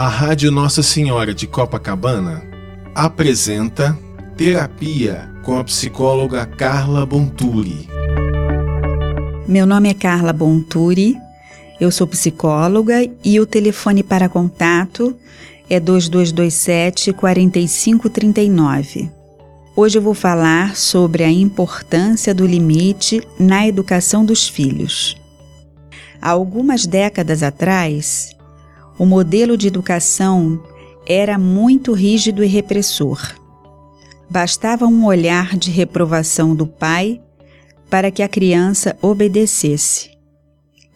A Rádio Nossa Senhora de Copacabana apresenta Terapia com a psicóloga Carla Bonturi. Meu nome é Carla Bonturi, eu sou psicóloga e o telefone para contato é 2227 4539. Hoje eu vou falar sobre a importância do limite na educação dos filhos. Há algumas décadas atrás, o modelo de educação era muito rígido e repressor. Bastava um olhar de reprovação do pai para que a criança obedecesse.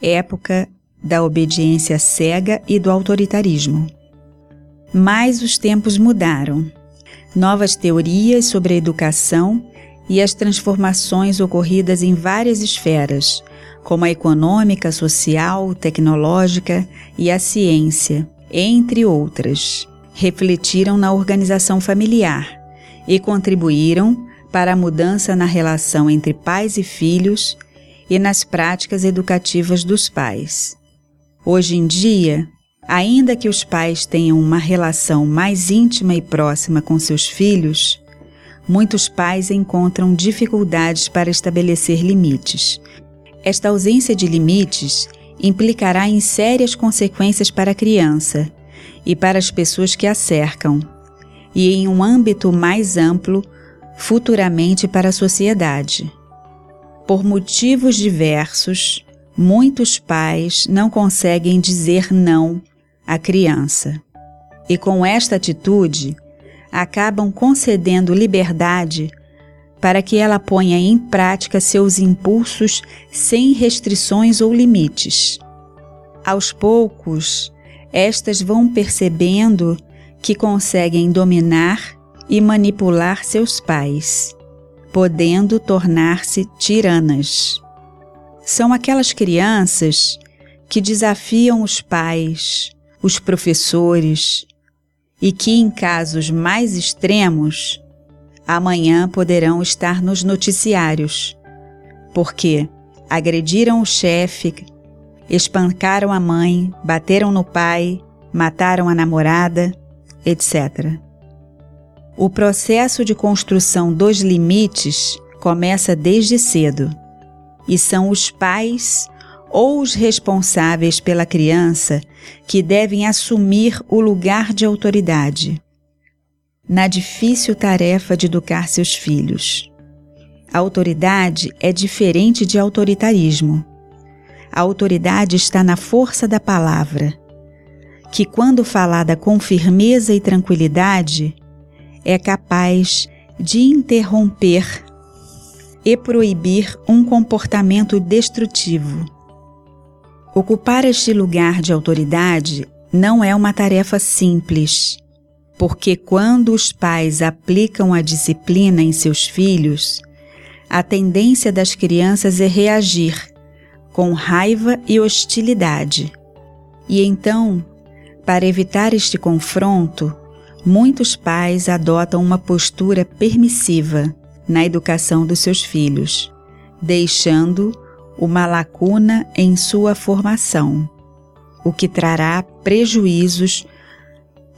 Época da obediência cega e do autoritarismo. Mas os tempos mudaram. Novas teorias sobre a educação e as transformações ocorridas em várias esferas, como a econômica, social, tecnológica e a ciência, entre outras, refletiram na organização familiar e contribuíram para a mudança na relação entre pais e filhos e nas práticas educativas dos pais. Hoje em dia, ainda que os pais tenham uma relação mais íntima e próxima com seus filhos, muitos pais encontram dificuldades para estabelecer limites esta ausência de limites implicará em sérias consequências para a criança e para as pessoas que a cercam, e em um âmbito mais amplo, futuramente para a sociedade. Por motivos diversos, muitos pais não conseguem dizer não à criança. E com esta atitude, acabam concedendo liberdade para que ela ponha em prática seus impulsos sem restrições ou limites. Aos poucos, estas vão percebendo que conseguem dominar e manipular seus pais, podendo tornar-se tiranas. São aquelas crianças que desafiam os pais, os professores e que, em casos mais extremos, amanhã poderão estar nos noticiários, porque agrediram o chefe, espancaram a mãe, bateram no pai, mataram a namorada, etc. O processo de construção dos limites começa desde cedo e são os pais ou os responsáveis pela criança que devem assumir o lugar de autoridade na difícil tarefa de educar seus filhos. A autoridade é diferente de autoritarismo. A autoridade está na força da palavra, que, quando falada com firmeza e tranquilidade, é capaz de interromper e proibir um comportamento destrutivo. Ocupar este lugar de autoridade não é uma tarefa simples porque quando os pais aplicam a disciplina em seus filhos, a tendência das crianças é reagir com raiva e hostilidade. E então, para evitar este confronto, muitos pais adotam uma postura permissiva na educação dos seus filhos, deixando uma lacuna em sua formação, o que trará prejuízos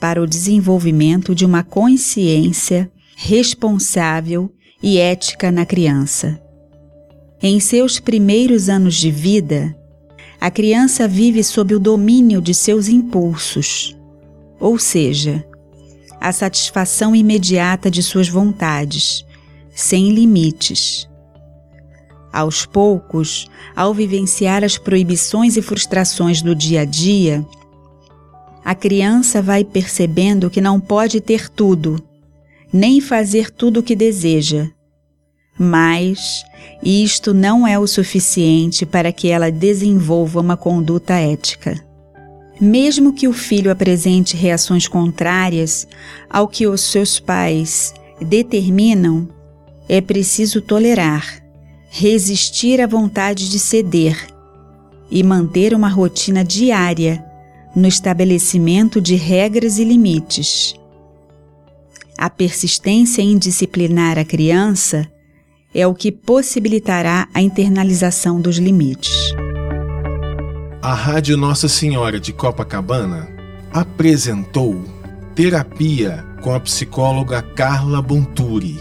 para o desenvolvimento de uma consciência responsável e ética na criança. Em seus primeiros anos de vida, a criança vive sob o domínio de seus impulsos, ou seja, a satisfação imediata de suas vontades, sem limites. Aos poucos, ao vivenciar as proibições e frustrações do dia a dia, a criança vai percebendo que não pode ter tudo, nem fazer tudo o que deseja. Mas isto não é o suficiente para que ela desenvolva uma conduta ética. Mesmo que o filho apresente reações contrárias ao que os seus pais determinam, é preciso tolerar, resistir à vontade de ceder e manter uma rotina diária no estabelecimento de regras e limites. A persistência em disciplinar a criança é o que possibilitará a internalização dos limites. A Rádio Nossa Senhora de Copacabana apresentou Terapia com a psicóloga Carla Bonturi.